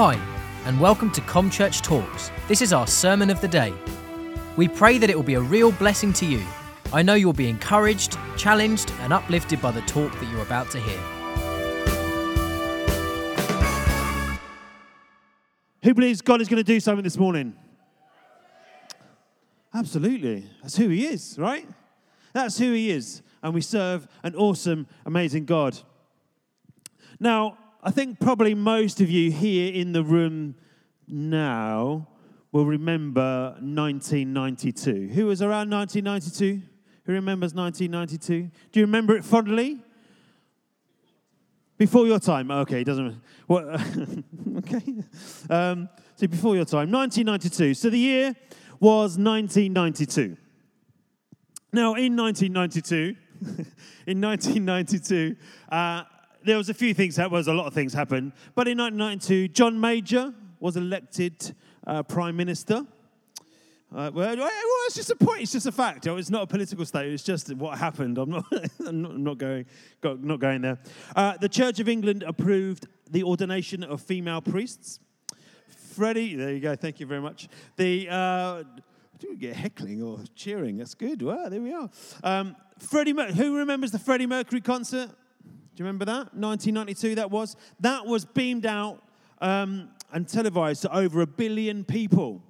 Hi, and welcome to ComChurch Talks. This is our sermon of the day. We pray that it will be a real blessing to you. I know you'll be encouraged, challenged, and uplifted by the talk that you're about to hear. Who believes God is going to do something this morning? Absolutely. That's who He is, right? That's who He is. And we serve an awesome, amazing God. Now, I think probably most of you here in the room now will remember 1992. Who was around 1992? Who remembers 1992? Do you remember it fondly? Before your time. Okay, doesn't. What? okay. Um, so before your time, 1992. So the year was 1992. Now, in 1992, in 1992, uh, there was a few things, there was a lot of things happened. But in 1992, John Major was elected uh, Prime Minister. Uh, well, well, it's just a point. It's just a fact. It's not a political statement. It's just what happened. I'm not, I'm not, not going, not going there. Uh, the Church of England approved the ordination of female priests. Freddie, there you go. Thank you very much. The uh, do we get heckling or cheering? That's good. Well, there we are. Um, Freddie, Mer- who remembers the Freddie Mercury concert? Do you remember that? 1992, that was. That was beamed out um, and televised to over a billion people.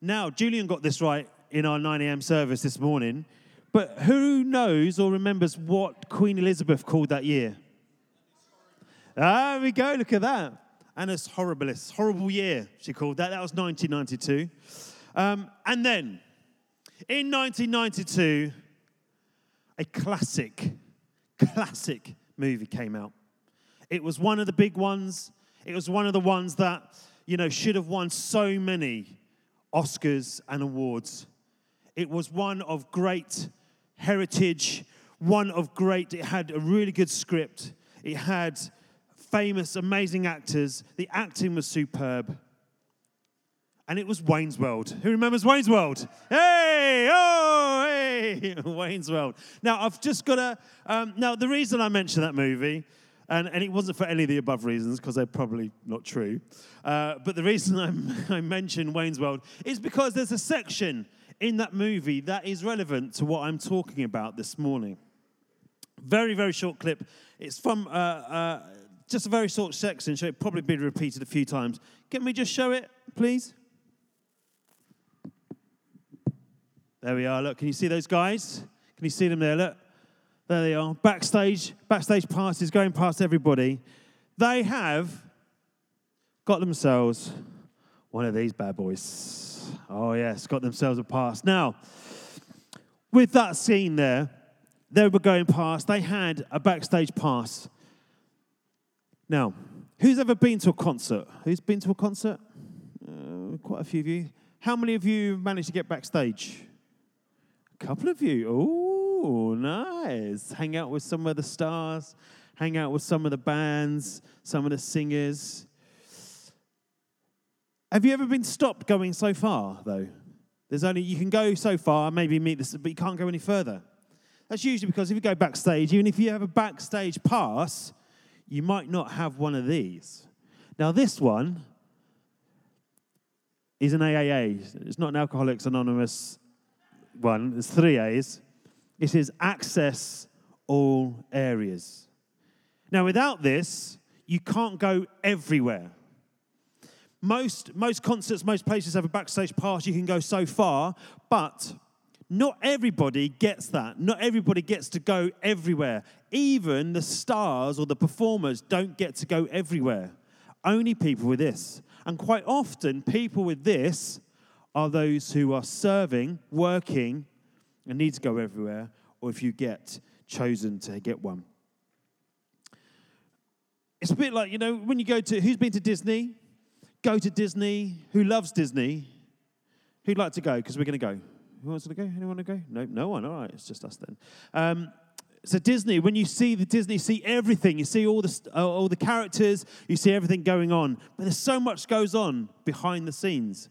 Now, Julian got this right in our 9 a.m. service this morning, but who knows or remembers what Queen Elizabeth called that year? There we go, look at that. Annus horribilis horrible year, she called that. That was 1992. Um, and then, in 1992, a classic, classic movie came out. It was one of the big ones. It was one of the ones that, you know, should have won so many Oscars and awards. It was one of great heritage, one of great, it had a really good script. It had famous, amazing actors. The acting was superb. And it was Wayne's World. Who remembers Wayne's World? Hey, oh, hey, Wayne's World. Now, I've just got to. Um, now, the reason I mentioned that movie, and, and it wasn't for any of the above reasons, because they're probably not true, uh, but the reason I'm, I mentioned Wayne's World is because there's a section in that movie that is relevant to what I'm talking about this morning. Very, very short clip. It's from uh, uh, just a very short section, so it probably been repeated a few times. Can we just show it, please? There we are. Look, can you see those guys? Can you see them there? Look, there they are. Backstage, backstage passes going past everybody. They have got themselves one of these bad boys. Oh, yes, got themselves a pass. Now, with that scene there, they were going past, they had a backstage pass. Now, who's ever been to a concert? Who's been to a concert? Uh, quite a few of you. How many of you managed to get backstage? Couple of you. Oh, nice. Hang out with some of the stars, hang out with some of the bands, some of the singers. Have you ever been stopped going so far, though? There's only, you can go so far, maybe meet this, but you can't go any further. That's usually because if you go backstage, even if you have a backstage pass, you might not have one of these. Now, this one is an AAA. It's not an Alcoholics Anonymous one. There's three A's. It says access all areas. Now, without this, you can't go everywhere. Most, most concerts, most places have a backstage pass. You can go so far, but not everybody gets that. Not everybody gets to go everywhere. Even the stars or the performers don't get to go everywhere. Only people with this. And quite often, people with this are those who are serving, working, and need to go everywhere, or if you get chosen to get one. It's a bit like, you know, when you go to, who's been to Disney? Go to Disney. Who loves Disney? Who'd like to go? Because we're going to go. Who wants to go? Anyone to go? No, no one. All right, it's just us then. Um, so Disney, when you see the Disney, you see everything. You see all the uh, all the characters. You see everything going on. But there's so much goes on behind the scenes,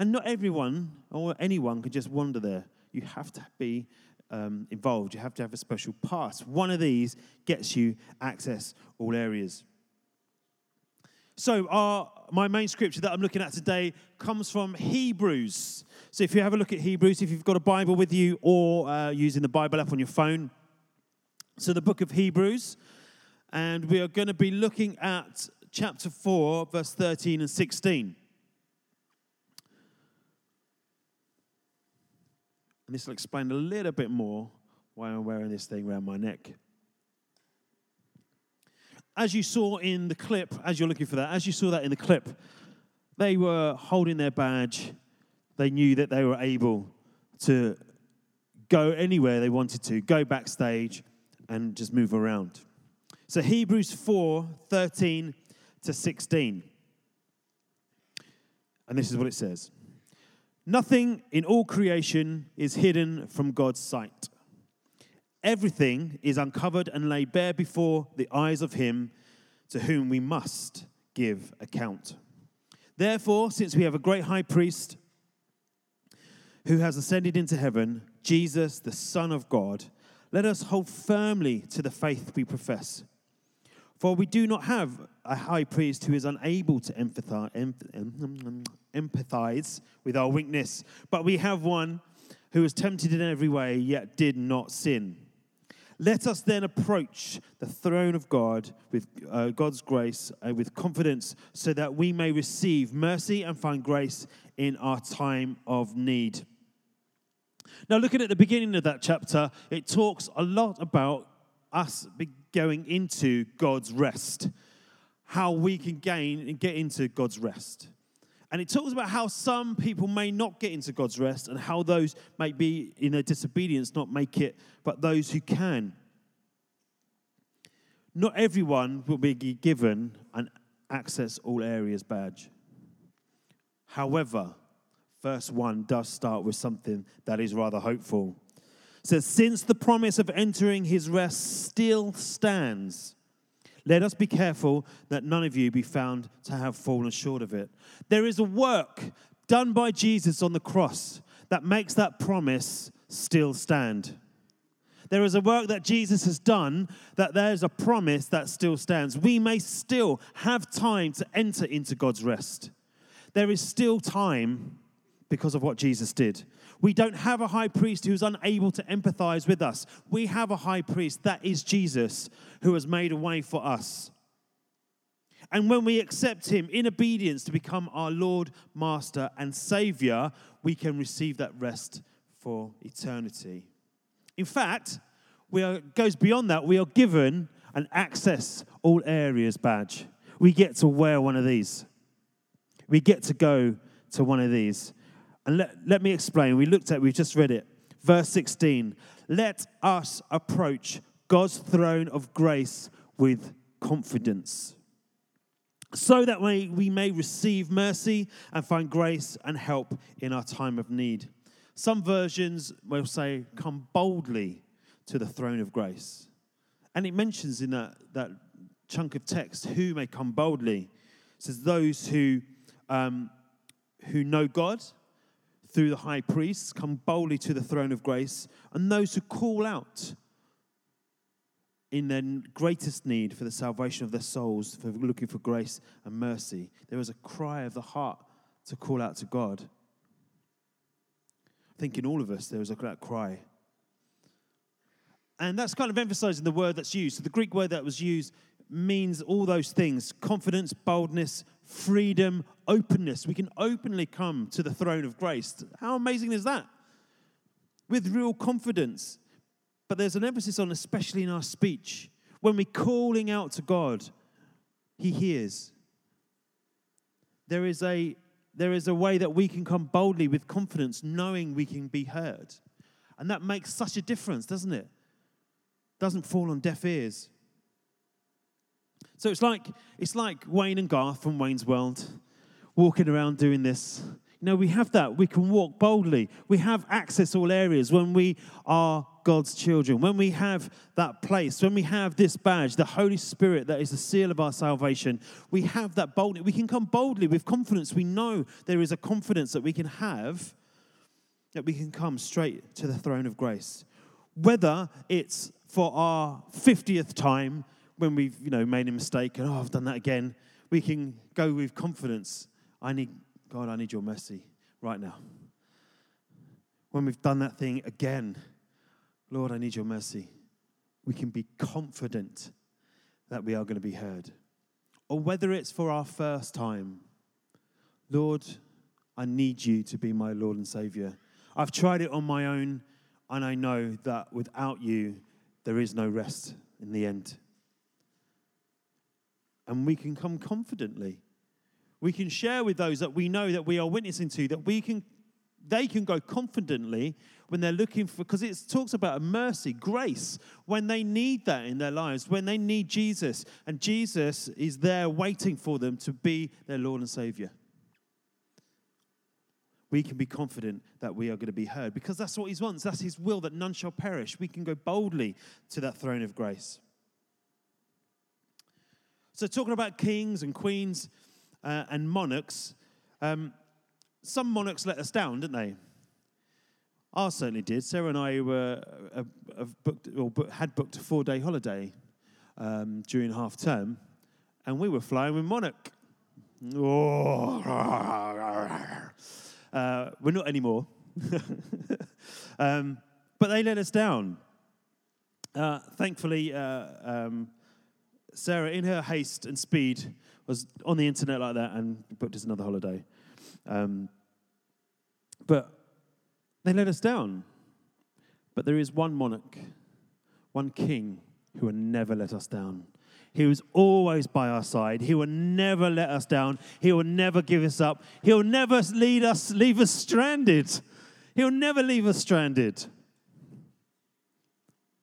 and not everyone or anyone can just wander there. You have to be um, involved. You have to have a special pass. One of these gets you access all areas. So, our, my main scripture that I'm looking at today comes from Hebrews. So, if you have a look at Hebrews, if you've got a Bible with you or uh, using the Bible app on your phone, so the book of Hebrews, and we are going to be looking at chapter 4, verse 13 and 16. And this will explain a little bit more why I'm wearing this thing around my neck as you saw in the clip, as you're looking for that, as you saw that in the clip, they were holding their badge. They knew that they were able to go anywhere they wanted to, go backstage and just move around. So Hebrews 4 13 to 16. And this is what it says Nothing in all creation is hidden from God's sight. Everything is uncovered and laid bare before the eyes of him to whom we must give account. Therefore, since we have a great high priest who has ascended into heaven, Jesus, the Son of God, let us hold firmly to the faith we profess. For we do not have a high priest who is unable to empathize with our weakness, but we have one who was tempted in every way, yet did not sin. Let us then approach the throne of God with uh, God's grace and with confidence so that we may receive mercy and find grace in our time of need. Now, looking at the beginning of that chapter, it talks a lot about us going into God's rest, how we can gain and get into God's rest. And it talks about how some people may not get into God's rest and how those may be in their disobedience not make it, but those who can. Not everyone will be given an access all areas badge. However, verse 1 does start with something that is rather hopeful. It says, Since the promise of entering his rest still stands, let us be careful that none of you be found to have fallen short of it. There is a work done by Jesus on the cross that makes that promise still stand. There is a work that Jesus has done that there's a promise that still stands. We may still have time to enter into God's rest. There is still time because of what Jesus did. We don't have a high priest who's unable to empathize with us. We have a high priest, that is Jesus, who has made a way for us. And when we accept him in obedience to become our Lord, Master, and Savior, we can receive that rest for eternity. In fact, we are, goes beyond that. We are given an access all areas badge. We get to wear one of these. We get to go to one of these. And let, let me explain. We looked at, we just read it. Verse 16. Let us approach God's throne of grace with confidence, so that we, we may receive mercy and find grace and help in our time of need. Some versions will say, Come boldly to the throne of grace. And it mentions in that, that chunk of text who may come boldly. It says, Those who, um, who know God through the high priests come boldly to the throne of grace, and those who call out in their greatest need for the salvation of their souls, for looking for grace and mercy. There is a cry of the heart to call out to God I think in all of us there is a that cry. And that's kind of emphasizing the word that's used. So the Greek word that was used means all those things confidence, boldness, freedom, openness. We can openly come to the throne of grace. How amazing is that? With real confidence. But there's an emphasis on, especially in our speech, when we're calling out to God, He hears. There is a there is a way that we can come boldly with confidence, knowing we can be heard. And that makes such a difference, doesn't it? Doesn't fall on deaf ears. So it's like it's like Wayne and Garth from Wayne's World walking around doing this. You know, we have that. We can walk boldly. We have access all areas when we are God's children, when we have that place, when we have this badge, the Holy Spirit that is the seal of our salvation, we have that boldness. We can come boldly with confidence. We know there is a confidence that we can have that we can come straight to the throne of grace. Whether it's for our 50th time when we've you know, made a mistake and, oh, I've done that again, we can go with confidence. I need, God, I need your mercy right now. When we've done that thing again, Lord, I need your mercy. We can be confident that we are going to be heard. Or whether it's for our first time, Lord, I need you to be my Lord and Savior. I've tried it on my own, and I know that without you, there is no rest in the end. And we can come confidently. We can share with those that we know that we are witnessing to, that we can they can go confidently when they're looking for, because it talks about mercy, grace, when they need that in their lives, when they need Jesus, and Jesus is there waiting for them to be their Lord and Savior. We can be confident that we are going to be heard because that's what He wants. That's His will that none shall perish. We can go boldly to that throne of grace. So, talking about kings and queens uh, and monarchs, um, some monarchs let us down, didn't they? Ours certainly did. Sarah and I were, uh, booked, or had booked a four day holiday um, during half term, and we were flying with Monarch. Oh, uh, we're not anymore. um, but they let us down. Uh, thankfully, uh, um, Sarah, in her haste and speed, was on the internet like that and booked us another holiday. Um, but they let us down. But there is one monarch, one king who will never let us down. He was always by our side. He will never let us down. He will never give us up. He'll never lead us, leave us stranded. He'll never leave us stranded.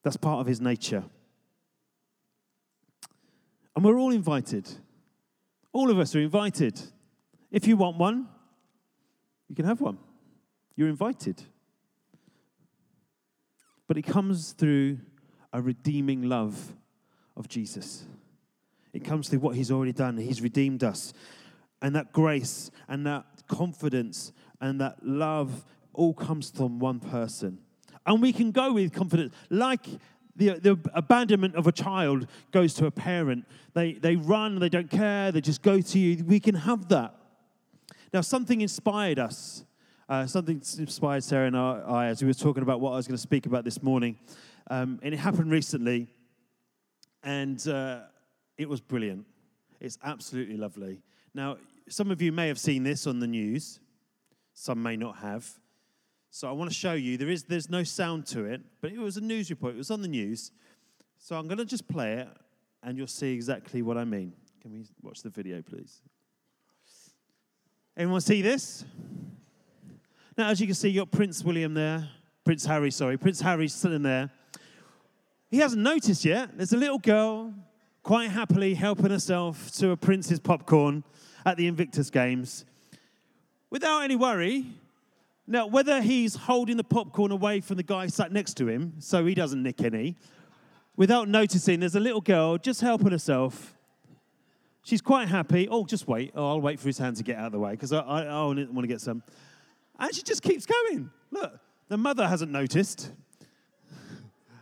That's part of his nature. And we're all invited. All of us are invited. If you want one, you can have one. You're invited. But it comes through a redeeming love of Jesus. It comes through what he's already done. He's redeemed us. And that grace and that confidence and that love all comes from one person. And we can go with confidence, like the, the abandonment of a child goes to a parent. They, they run, they don't care, they just go to you. We can have that. Now, something inspired us. Uh, something inspired Sarah and I as we were talking about what I was going to speak about this morning. Um, and it happened recently, and uh, it was brilliant. It's absolutely lovely. Now, some of you may have seen this on the news, some may not have. So I want to show you. There is there's no sound to it, but it was a news report. It was on the news. So I'm going to just play it, and you'll see exactly what I mean. Can we watch the video, please? Anyone see this? Now, as you can see, you've got Prince William there. Prince Harry, sorry. Prince Harry's sitting there. He hasn't noticed yet. There's a little girl quite happily helping herself to a prince's popcorn at the Invictus Games without any worry. Now, whether he's holding the popcorn away from the guy sat next to him so he doesn't nick any, without noticing, there's a little girl just helping herself She's quite happy. Oh, just wait. Oh, I'll wait for his hand to get out of the way because I, I, I want to get some. And she just keeps going. Look, the mother hasn't noticed.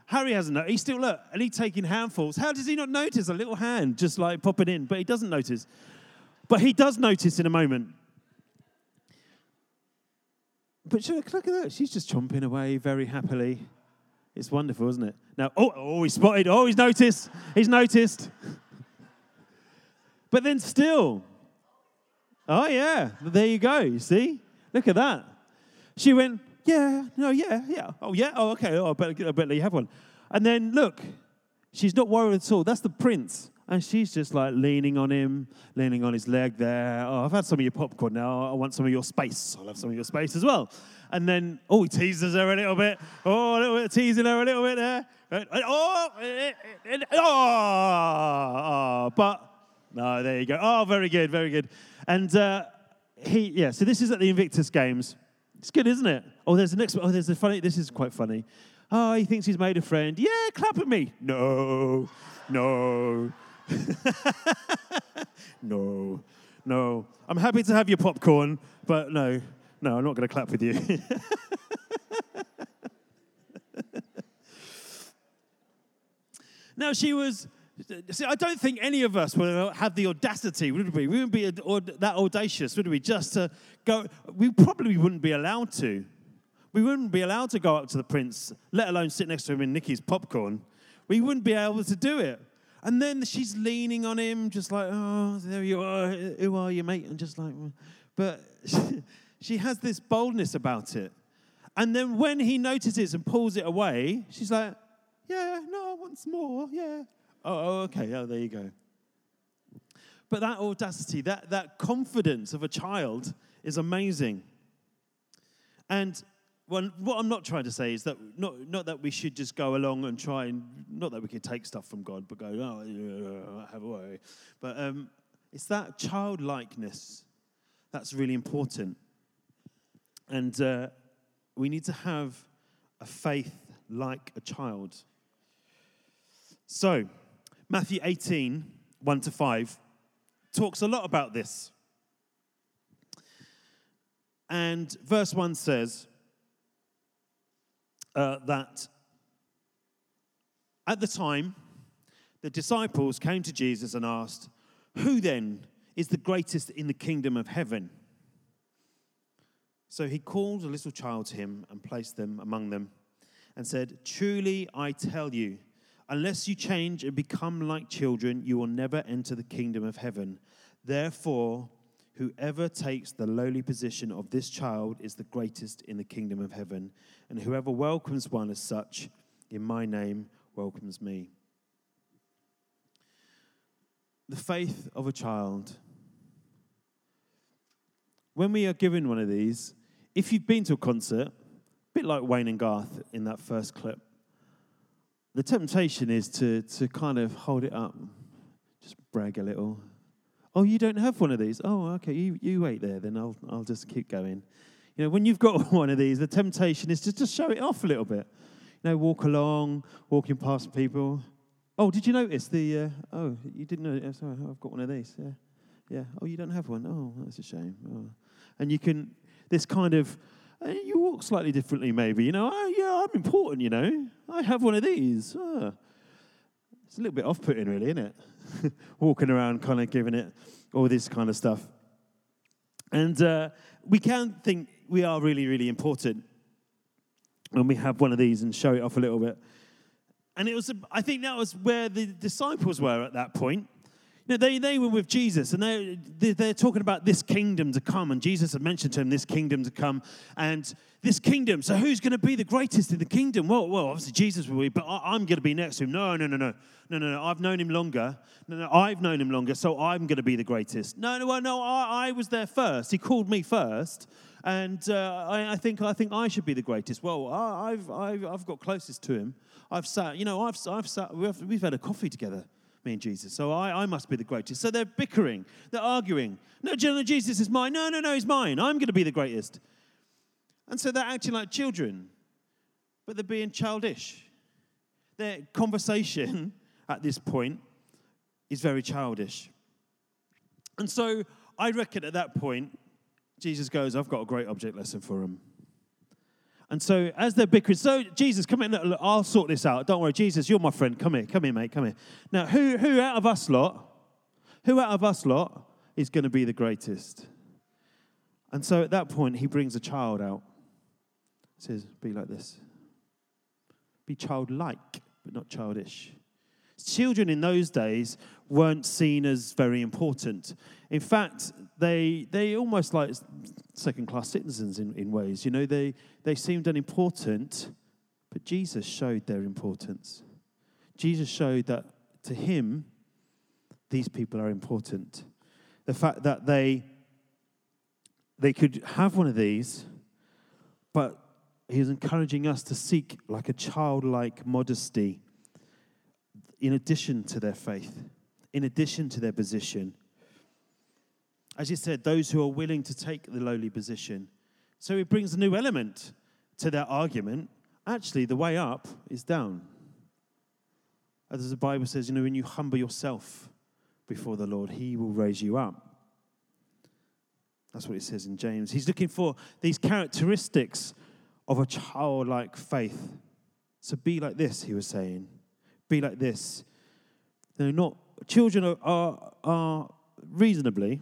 Harry hasn't noticed. He's still, look, and he's taking handfuls. How does he not notice a little hand just like popping in? But he doesn't notice. But he does notice in a moment. But look, look at that. She's just chomping away very happily. It's wonderful, isn't it? Now, oh, oh, he's spotted. Oh, he's noticed. He's noticed. But then still, oh yeah, there you go. You see? Look at that. She went, yeah, no, yeah, yeah. Oh yeah, oh okay. Oh, I better, I better let you have one. And then look, she's not worried at all. That's the prince. And she's just like leaning on him, leaning on his leg there. Oh, I've had some of your popcorn now. I want some of your space. I'll have some of your space as well. And then, oh, he teases her a little bit. Oh, a little bit teasing her a little bit there. Oh, oh, oh, but no, there you go. Oh, very good, very good. And uh, he, yeah, so this is at the Invictus Games. It's good, isn't it? Oh, there's the next one. Oh, there's a funny, this is quite funny. Oh, he thinks he's made a friend. Yeah, clap at me. No, no. no, no. I'm happy to have your popcorn, but no, no, I'm not going to clap with you. now, she was See, I don't think any of us would have the audacity, would we? We wouldn't be that audacious, would we? Just to go, we probably wouldn't be allowed to. We wouldn't be allowed to go up to the prince, let alone sit next to him in Nikki's popcorn. We wouldn't be able to do it. And then she's leaning on him, just like, oh, there you are. Who are you, mate? And just like, but she has this boldness about it. And then when he notices and pulls it away, she's like, yeah, no, once more, yeah. Oh, oh, okay, oh, there you go. But that audacity, that, that confidence of a child is amazing. And well, what I'm not trying to say is that not, not that we should just go along and try and, not that we can take stuff from God, but go, oh, yeah, have a worry. But um, it's that childlikeness that's really important. And uh, we need to have a faith like a child. So, Matthew 18, 1 to 5, talks a lot about this. And verse 1 says uh, that at the time, the disciples came to Jesus and asked, Who then is the greatest in the kingdom of heaven? So he called a little child to him and placed them among them and said, Truly I tell you, unless you change and become like children, you will never enter the kingdom of heaven. Therefore, whoever takes the lowly position of this child is the greatest in the kingdom of heaven. And whoever welcomes one as such in my name welcomes me. The faith of a child. When we are given one of these, if you've been to a concert, a bit like Wayne and Garth in that first clip, the temptation is to, to kind of hold it up, just brag a little. Oh, you don't have one of these? Oh, okay, you, you wait there, then I'll, I'll just keep going. You know, when you've got one of these, the temptation is to just show it off a little bit. You know, walk along, walking past people. Oh, did you notice the, uh, oh, you didn't know, sorry, I've got one of these. Yeah. Yeah. Oh, you don't have one? Oh, that's a shame. Oh. And you can, this kind of, uh, you walk slightly differently, maybe. You know, oh, yeah, I'm important, you know. I have one of these. Oh. It's a little bit off putting, really, isn't it? Walking around, kind of giving it all this kind of stuff. And uh, we can think we are really, really important when we have one of these and show it off a little bit. And it was, I think that was where the disciples were at that point. Know, they, they were with Jesus and they, they're talking about this kingdom to come. And Jesus had mentioned to him this kingdom to come. And this kingdom, so who's going to be the greatest in the kingdom? Well, well obviously Jesus will be, but I, am going to be next to him. No, no, no, no. No, no, no. I've known him longer. No, no, I've known him longer, so I'm going to be the greatest. No, no, no, I, I was there first. He called me first. And uh, I, I, think, I think I should be the greatest. Well, I, I've, I've, I've got closest to him. I've sat, you know, I've, I've sat, we've, we've had a coffee together me and Jesus. So I, I must be the greatest. So they're bickering, they're arguing. No, Jesus is mine. No, no, no, he's mine. I'm going to be the greatest. And so they're acting like children, but they're being childish. Their conversation at this point is very childish. And so I reckon at that point, Jesus goes, I've got a great object lesson for him. And so as they're bickering, so Jesus, come in, look, I'll sort this out. Don't worry, Jesus, you're my friend. Come here, come here, mate, come here. Now, who, who out of us lot, who out of us lot is going to be the greatest? And so at that point, he brings a child out. Says, be like this. Be childlike, but not childish. Children in those days weren't seen as very important. In fact, they, they almost like second class citizens in, in ways. You know, they, they seemed unimportant, but Jesus showed their importance. Jesus showed that to him, these people are important. The fact that they, they could have one of these, but he was encouraging us to seek like a childlike modesty in addition to their faith, in addition to their position. As you said, those who are willing to take the lowly position. So it brings a new element to their argument. Actually, the way up is down. As the Bible says, you know, when you humble yourself before the Lord, He will raise you up. That's what it says in James. He's looking for these characteristics of a childlike faith. So be like this, he was saying. Be like this. They're not, children are, are, are reasonably,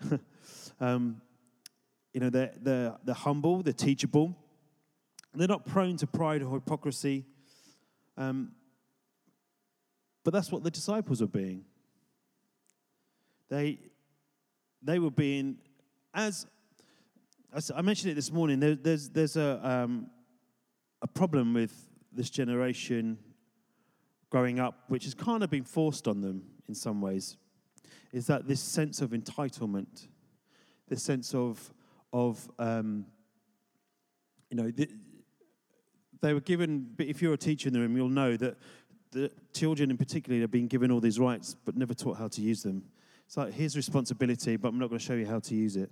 um, you know, they're, they're, they're humble, they're teachable, they're not prone to pride or hypocrisy. Um, but that's what the disciples were being. They, they were being, as, I mentioned it this morning, there, there's, there's a, um, a problem with this generation growing up, which has kind of been forced on them in some ways, is that this sense of entitlement, this sense of, of um, you know, the, they were given, but if you're a teacher in the room, you'll know that the children in particular are being given all these rights but never taught how to use them. It's like, here's responsibility, but I'm not going to show you how to use it.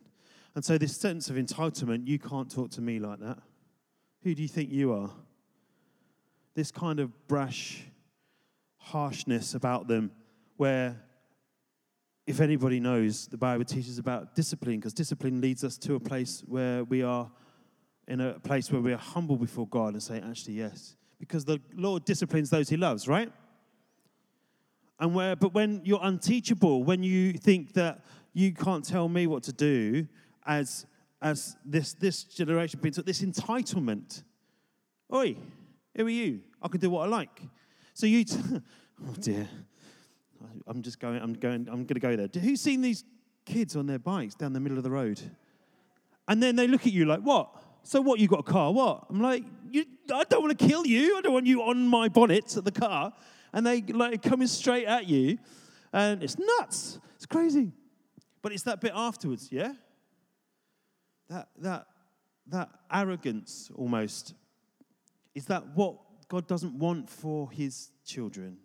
And so, this sense of entitlement, you can't talk to me like that. Who do you think you are? This kind of brash harshness about them, where if anybody knows, the Bible teaches about discipline, because discipline leads us to a place where we are in a place where we are humble before God and say, actually, yes. Because the Lord disciplines those he loves, right? And where, but when you're unteachable, when you think that you can't tell me what to do, as as this this generation brings up this entitlement. Oi, who are you? I can do what I like. So you, t- oh dear, I'm just going. I'm going. I'm going to go there. Who's seen these kids on their bikes down the middle of the road? And then they look at you like, what? So what? You got a car? What? I'm like, you, I don't want to kill you. I don't want you on my bonnet of the car and they like coming straight at you, and it's nuts. It's crazy. But it's that bit afterwards, yeah? That that that arrogance almost. Is that what God doesn't want for his children?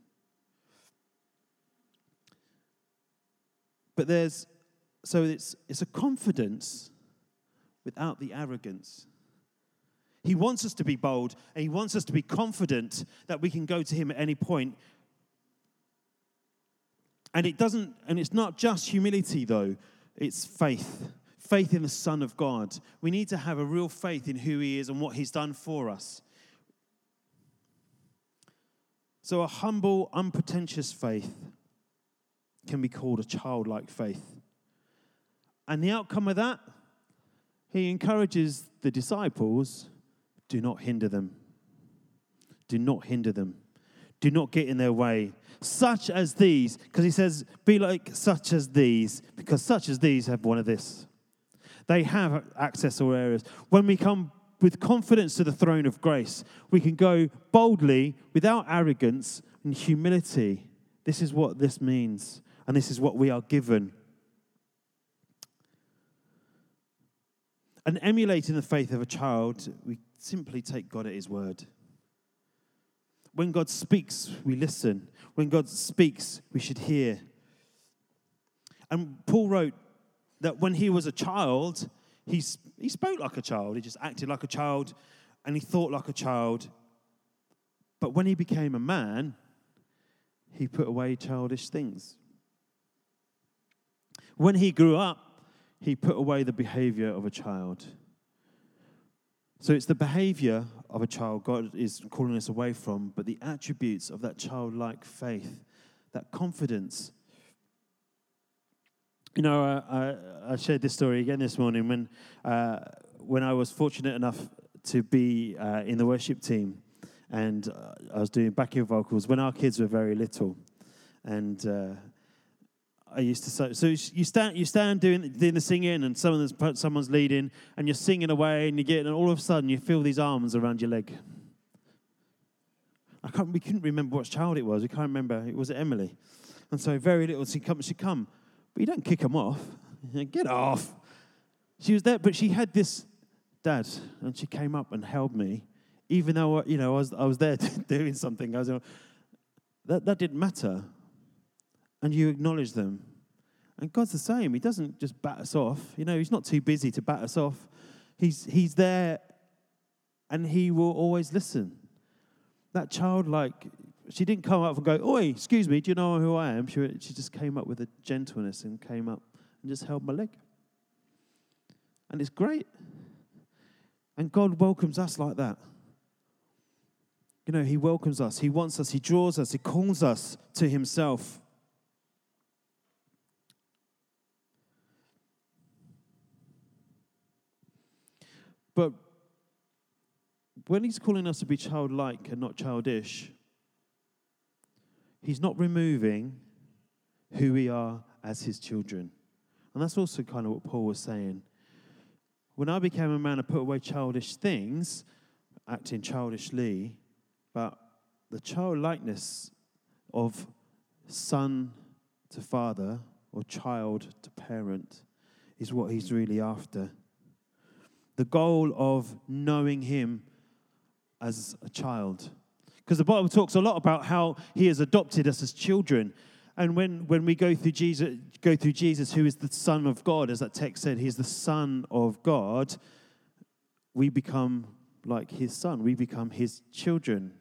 But there's so it's it's a confidence without the arrogance. He wants us to be bold and He wants us to be confident that we can go to Him at any point. And it doesn't, and it's not just humility though, it's faith. Faith in the Son of God. We need to have a real faith in who He is and what He's done for us. So, a humble, unpretentious faith can be called a childlike faith. And the outcome of that, he encourages the disciples do not hinder them. Do not hinder them. Do not get in their way. Such as these, because he says, be like such as these, because such as these have one of this. They have access to areas. When we come with confidence to the throne of grace, we can go boldly, without arrogance and humility. This is what this means, and this is what we are given. And emulating the faith of a child, we simply take God at His word. When God speaks, we listen. When God speaks, we should hear. And Paul wrote that when he was a child, he, he spoke like a child. He just acted like a child and he thought like a child. But when he became a man, he put away childish things. When he grew up, he put away the behavior of a child. So it's the behavior of a child God is calling us away from, but the attributes of that childlike faith, that confidence. You know, uh, I, I, shared this story again this morning when, uh, when I was fortunate enough to be uh, in the worship team and uh, I was doing backing vocals when our kids were very little. And uh, I used to say. So you stand, you stand doing, doing the singing, and someone's someone's leading, and you're singing away, and you get, and all of a sudden you feel these arms around your leg. I can't. We couldn't remember what child it was. We can't remember. It was Emily, and so very little. She come. She come, but you don't kick them off. Get off. She was there, but she had this dad, and she came up and held me, even though you know I was I was there doing something. I was that that didn't matter and you acknowledge them. And God's the same. He doesn't just bat us off. You know, He's not too busy to bat us off. He's, he's there and He will always listen. That child, like, she didn't come up and go, Oi, excuse me, do you know who I am? She, she just came up with a gentleness and came up and just held my leg. And it's great. And God welcomes us like that. You know, He welcomes us, He wants us, He draws us, He calls us to Himself. But when He's calling us to be childlike and not childish, He's not removing who we are as His children. And that's also kind of what Paul was saying. When I became a man, I put away childish things, acting childishly, but the childlikeness of son to father or child to parent is what he's really after. The goal of knowing him as a child. Because the Bible talks a lot about how he has adopted us as children. And when, when we go through Jesus, go through Jesus, who is the Son of God, as that text said, he's the Son of God, we become like his son. We become his children.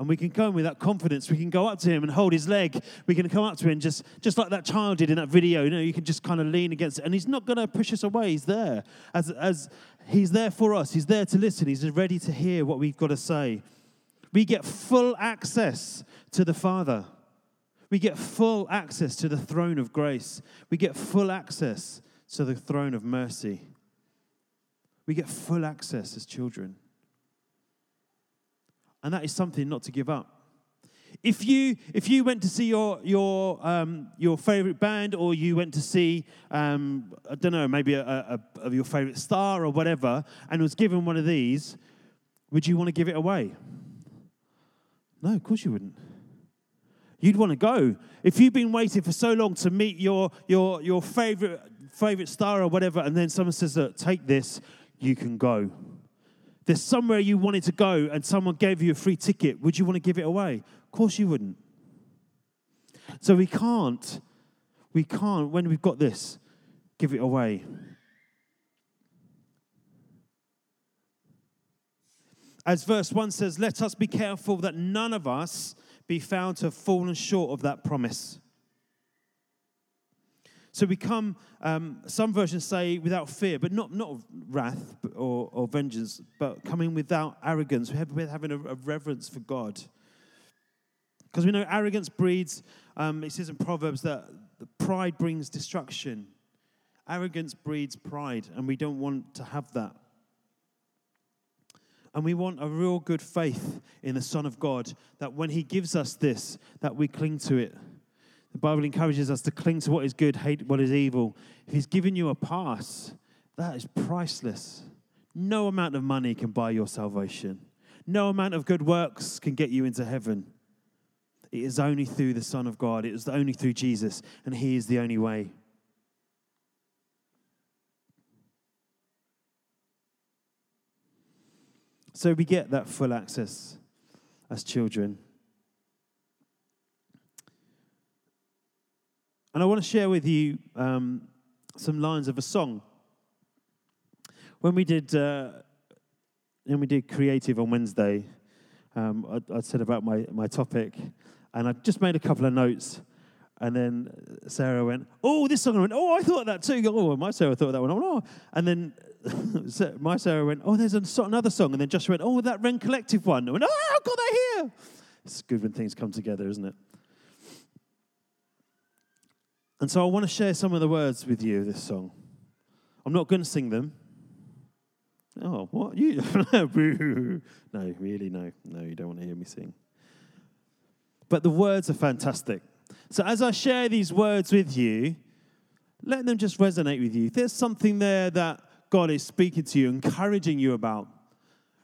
And we can come with that confidence. We can go up to him and hold his leg. We can come up to him just, just like that child did in that video. You know, you can just kind of lean against it. And he's not going to push us away. He's there. As, as he's there for us. He's there to listen. He's ready to hear what we've got to say. We get full access to the Father. We get full access to the throne of grace. We get full access to the throne of mercy. We get full access as children. And that is something not to give up. If you, if you went to see your, your, um, your favorite band or you went to see, um, I don't know, maybe a, a, a, your favorite star or whatever, and was given one of these, would you want to give it away? No, of course you wouldn't. You'd want to go. If you've been waiting for so long to meet your, your, your favorite, favorite star or whatever, and then someone says, take this, you can go. There's somewhere you wanted to go and someone gave you a free ticket. Would you want to give it away? Of course you wouldn't. So we can't, we can't, when we've got this, give it away. As verse 1 says, let us be careful that none of us be found to have fallen short of that promise. So we come, um, some versions say without fear, but not, not wrath or, or vengeance, but coming without arrogance, with having a, a reverence for God. Because we know arrogance breeds, um, it says in Proverbs that pride brings destruction. Arrogance breeds pride, and we don't want to have that. And we want a real good faith in the Son of God that when He gives us this, that we cling to it. The Bible encourages us to cling to what is good, hate what is evil. If He's given you a pass, that is priceless. No amount of money can buy your salvation. No amount of good works can get you into heaven. It is only through the Son of God. It is only through Jesus, and He is the only way. So we get that full access as children. And I want to share with you um, some lines of a song. When we did, uh, when we did creative on Wednesday, um, I, I said about my, my topic, and I just made a couple of notes. And then Sarah went, "Oh, this song." I went, "Oh, I thought that too." Oh, my Sarah thought that one. Oh, and then my Sarah went, Oh, there's another song. And then Joshua went, Oh, that Rend Collective one. I went, Oh, I've got that here. It's good when things come together, isn't it? And so I want to share some of the words with you, this song. I'm not going to sing them. Oh, what? You? no, really, no. No, you don't want to hear me sing. But the words are fantastic. So as I share these words with you, let them just resonate with you. There's something there that God is speaking to you, encouraging you about,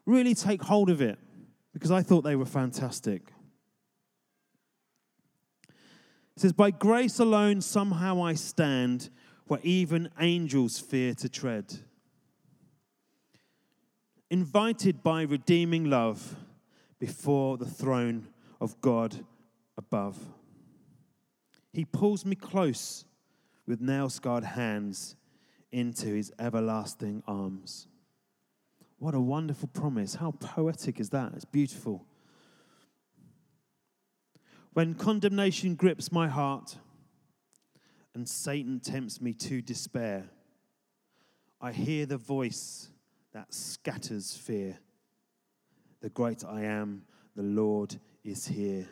really take hold of it because I thought they were fantastic. It says, By grace alone, somehow I stand where even angels fear to tread. Invited by redeeming love before the throne of God above. He pulls me close with nail scarred hands into his everlasting arms. What a wonderful promise. How poetic is that? It's beautiful. When condemnation grips my heart and Satan tempts me to despair, I hear the voice that scatters fear. The great I am, the Lord is here.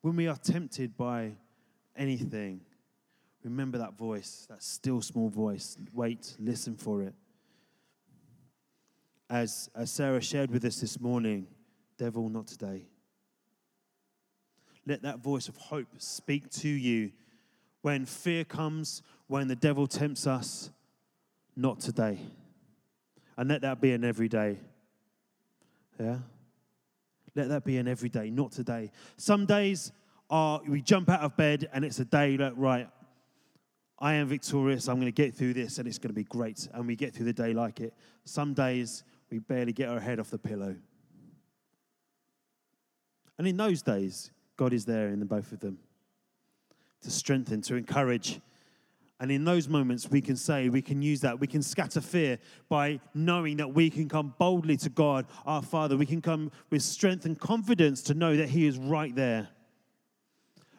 When we are tempted by anything, remember that voice, that still small voice. Wait, listen for it. As, as Sarah shared with us this morning, devil, not today. Let that voice of hope speak to you when fear comes, when the devil tempts us, not today. And let that be an everyday. Yeah? Let that be an everyday, not today. Some days are we jump out of bed and it's a day that, right, I am victorious, I'm going to get through this and it's going to be great. And we get through the day like it. Some days we barely get our head off the pillow. And in those days, God is there in the both of them to strengthen, to encourage. And in those moments, we can say, we can use that. We can scatter fear by knowing that we can come boldly to God, our Father. We can come with strength and confidence to know that He is right there.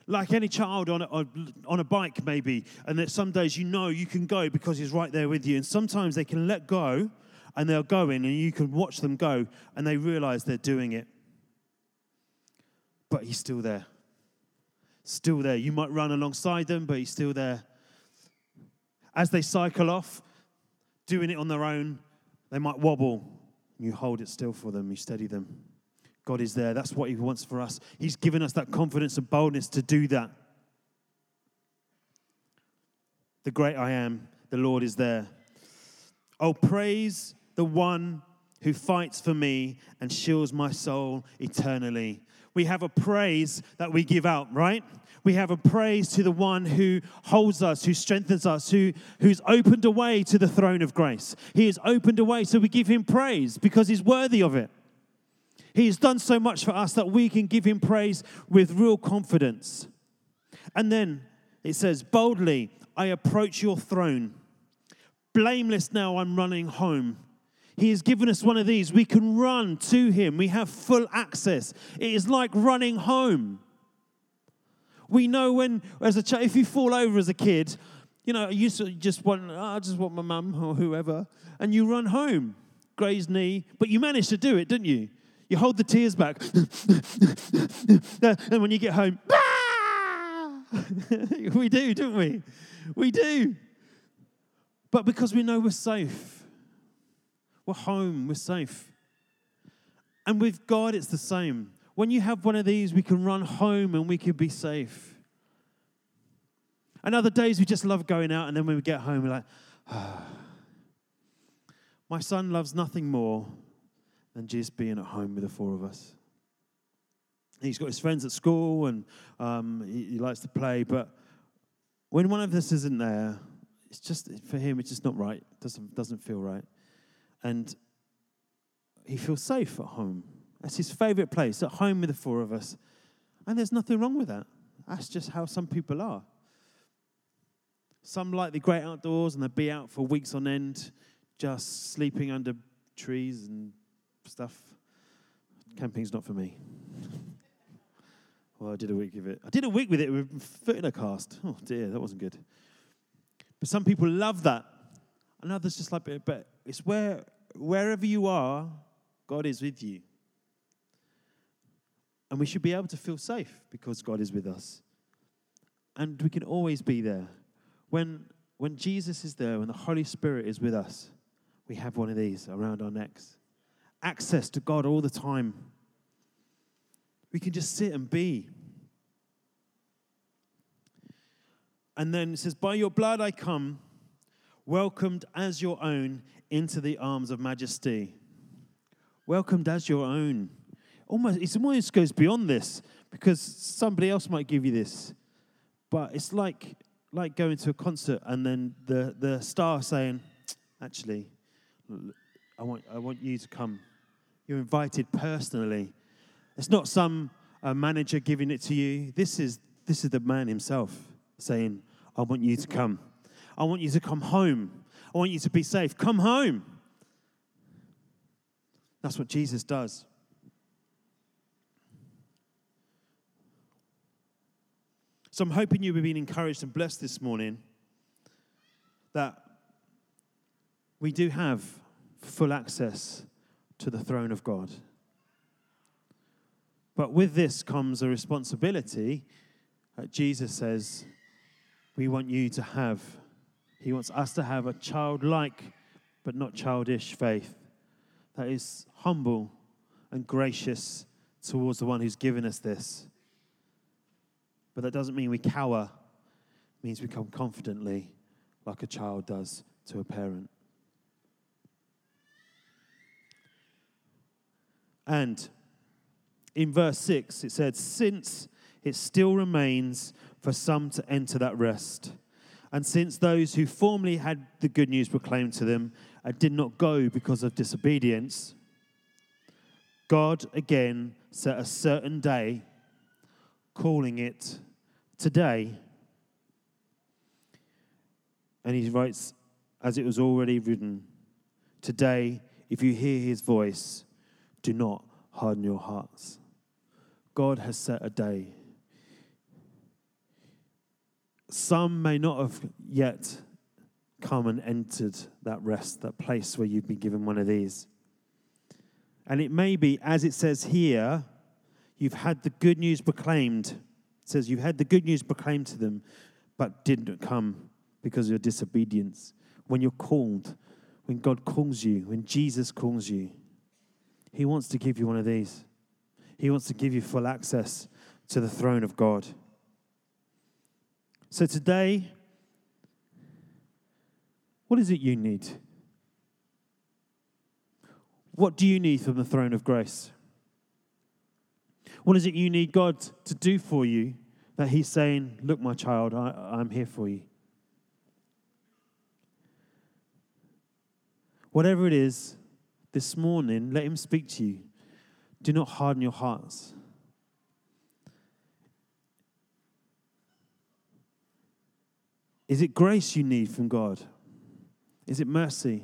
Like any child on a, on a bike, maybe, and that some days you know you can go because He's right there with you. And sometimes they can let go and they'll go in, and you can watch them go and they realize they're doing it. But He's still there still there. You might run alongside them, but he's still there. As they cycle off, doing it on their own, they might wobble. You hold it still for them, you steady them. God is there. That's what he wants for us. He's given us that confidence and boldness to do that. The great I am, the Lord is there. Oh, praise the one who fights for me and shields my soul eternally we have a praise that we give out, right? We have a praise to the one who holds us, who strengthens us, who, who's opened a way to the throne of grace. He has opened a way, so we give him praise because he's worthy of it. He has done so much for us that we can give him praise with real confidence. And then it says, Boldly, I approach your throne. Blameless now, I'm running home. He has given us one of these. We can run to Him, we have full access. It is like running home. We know when, as a child, if you fall over as a kid, you know, you just want, oh, I just want my mum or whoever, and you run home, grazed knee, but you managed to do it, didn't you? You hold the tears back, and when you get home, we do, don't we? We do. But because we know we're safe, we're home, we're safe. And with God, it's the same. When you have one of these, we can run home and we can be safe. And other days, we just love going out, and then when we get home, we're like, ah. My son loves nothing more than just being at home with the four of us. He's got his friends at school and um, he, he likes to play, but when one of us isn't there, it's just, for him, it's just not right. It doesn't, doesn't feel right and he feels safe at home. That's his favorite place, at home with the four of us. And there's nothing wrong with that. That's just how some people are. Some like the great outdoors and they'll be out for weeks on end, just sleeping under trees and stuff. Camping's not for me. well, I did a week with it. I did a week with it with foot in a cast. Oh dear, that wasn't good. But some people love that. And others just like, it. but it's where wherever you are, God is with you. And we should be able to feel safe because God is with us. And we can always be there. When, when Jesus is there, when the Holy Spirit is with us, we have one of these around our necks. Access to God all the time. We can just sit and be. And then it says, By your blood I come, welcomed as your own into the arms of majesty. Welcomed as your own. Almost, it almost goes beyond this because somebody else might give you this. But it's like, like going to a concert and then the, the star saying, actually, I want, I want you to come. You're invited personally. It's not some uh, manager giving it to you. This is, this is the man himself saying, I want you to come. I want you to come home. I want you to be safe. Come home. That's what Jesus does. So I'm hoping you've been encouraged and blessed this morning that we do have full access to the throne of God. But with this comes a responsibility that Jesus says, we want you to have. He wants us to have a childlike, but not childish faith that is humble and gracious towards the one who's given us this. But that doesn't mean we cower, it means we come confidently like a child does to a parent. And in verse 6, it said, Since it still remains for some to enter that rest, and since those who formerly had the good news proclaimed to them uh, did not go because of disobedience, God again set a certain day, calling it today. And he writes, as it was already written, Today, if you hear his voice, do not harden your hearts. God has set a day. Some may not have yet come and entered that rest, that place where you've been given one of these. And it may be, as it says here, you've had the good news proclaimed. It says you've had the good news proclaimed to them, but didn't come because of your disobedience. When you're called, when God calls you, when Jesus calls you, He wants to give you one of these. He wants to give you full access to the throne of God. So today, what is it you need? What do you need from the throne of grace? What is it you need God to do for you that He's saying, Look, my child, I, am here for you? Whatever it is, this morning, let Him speak to you. Do not harden your hearts. Is it grace you need from God? Is it mercy?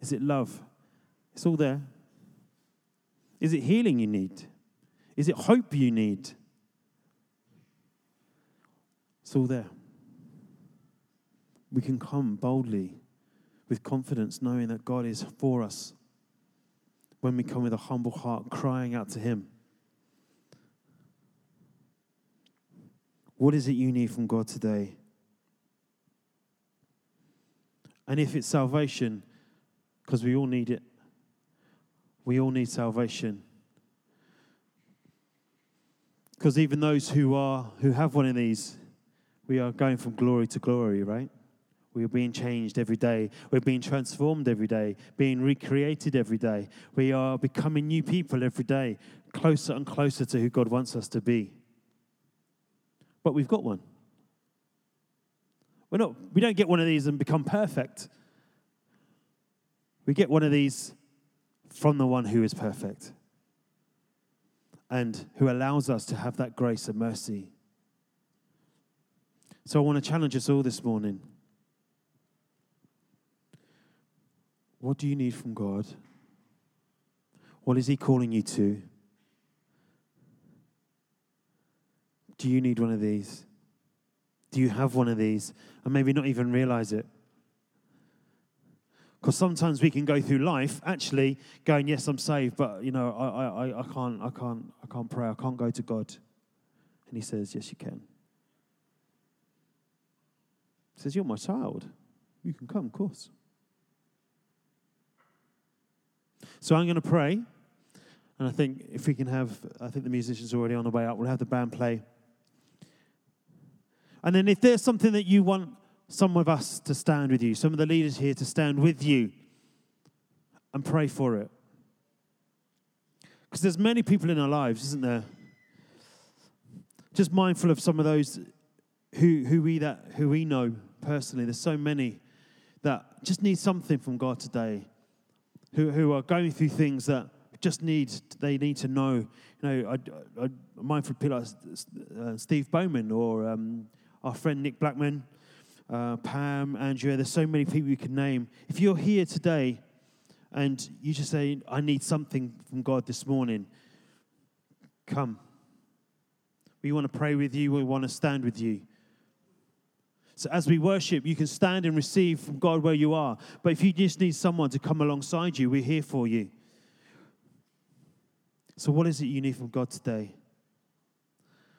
Is it love? It's all there. Is it healing you need? Is it hope you need? It's all there. We can come boldly with confidence, knowing that God is for us when we come with a humble heart, crying out to Him. What is it you need from God today? And if it's salvation, because we all need it, we all need salvation. Because even those who are who have one of these, we are going from glory to glory, right? We are being changed every day. We're being transformed every day, being recreated every day. We are becoming new people every day, closer and closer to who God wants us to be. But we've got one. We're not, we don't get one of these and become perfect. We get one of these from the one who is perfect and who allows us to have that grace and mercy. So I want to challenge us all this morning. What do you need from God? What is He calling you to? Do you need one of these? Do you have one of these and maybe not even realize it? Because sometimes we can go through life actually going, yes, I'm saved, but you know, I, I, I can't, I can't, I can't pray, I can't go to God. And he says, Yes, you can. He says, You're my child. You can come, of course. So I'm going to pray. And I think if we can have, I think the musicians already on the way up, we'll have the band play. And then if there's something that you want some of us to stand with you, some of the leaders here to stand with you and pray for it. Because there's many people in our lives, isn't there? Just mindful of some of those who, who, we, that, who we know personally. There's so many that just need something from God today, who, who are going through things that just need, they need to know. You know, I, I, I'm mindful of people like uh, Steve Bowman or um, our friend Nick Blackman, uh, Pam, Andrea. There's so many people you can name. If you're here today and you just say, I need something from God this morning, come. We want to pray with you, we want to stand with you. So as we worship, you can stand and receive from God where you are. But if you just need someone to come alongside you, we're here for you. So, what is it you need from God today?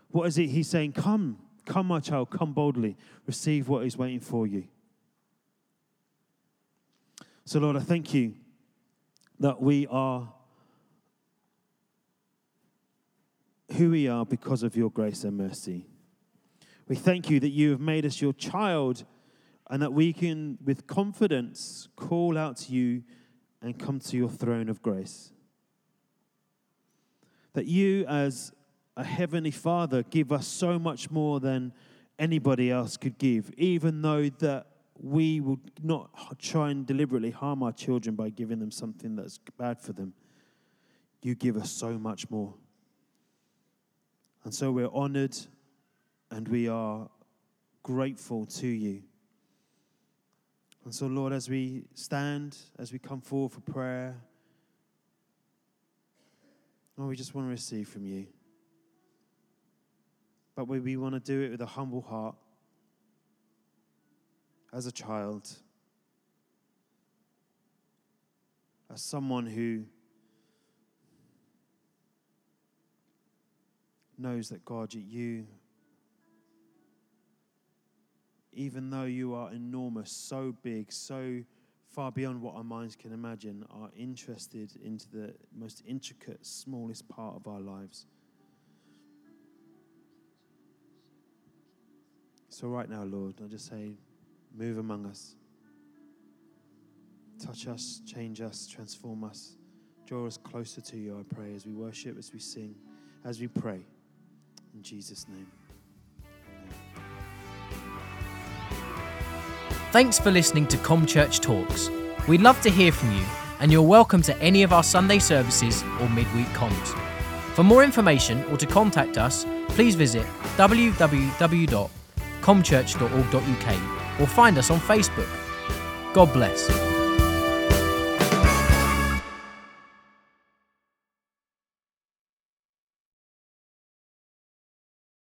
What is it he's saying? Come, come, my child, come boldly. Receive what is waiting for you. So, Lord, I thank you that we are who we are because of your grace and mercy. We thank you that you have made us your child and that we can, with confidence, call out to you and come to your throne of grace. That you, as a heavenly Father, give us so much more than anybody else could give, even though that we will not try and deliberately harm our children by giving them something that's bad for them. You give us so much more. And so we're honored and we are grateful to you. And so, Lord, as we stand, as we come forward for prayer, Lord, we just want to receive from you. But we, want to do it with a humble heart, as a child, as someone who knows that God, you, even though you are enormous, so big, so far beyond what our minds can imagine, are interested into the most intricate, smallest part of our lives. So, right now, Lord, I just say, move among us. Touch us, change us, transform us. Draw us closer to you, I pray, as we worship, as we sing, as we pray. In Jesus' name. Thanks for listening to ComChurch Talks. We'd love to hear from you, and you're welcome to any of our Sunday services or midweek comms. For more information or to contact us, please visit www.comchurch.org.uk or find us on Facebook. God bless.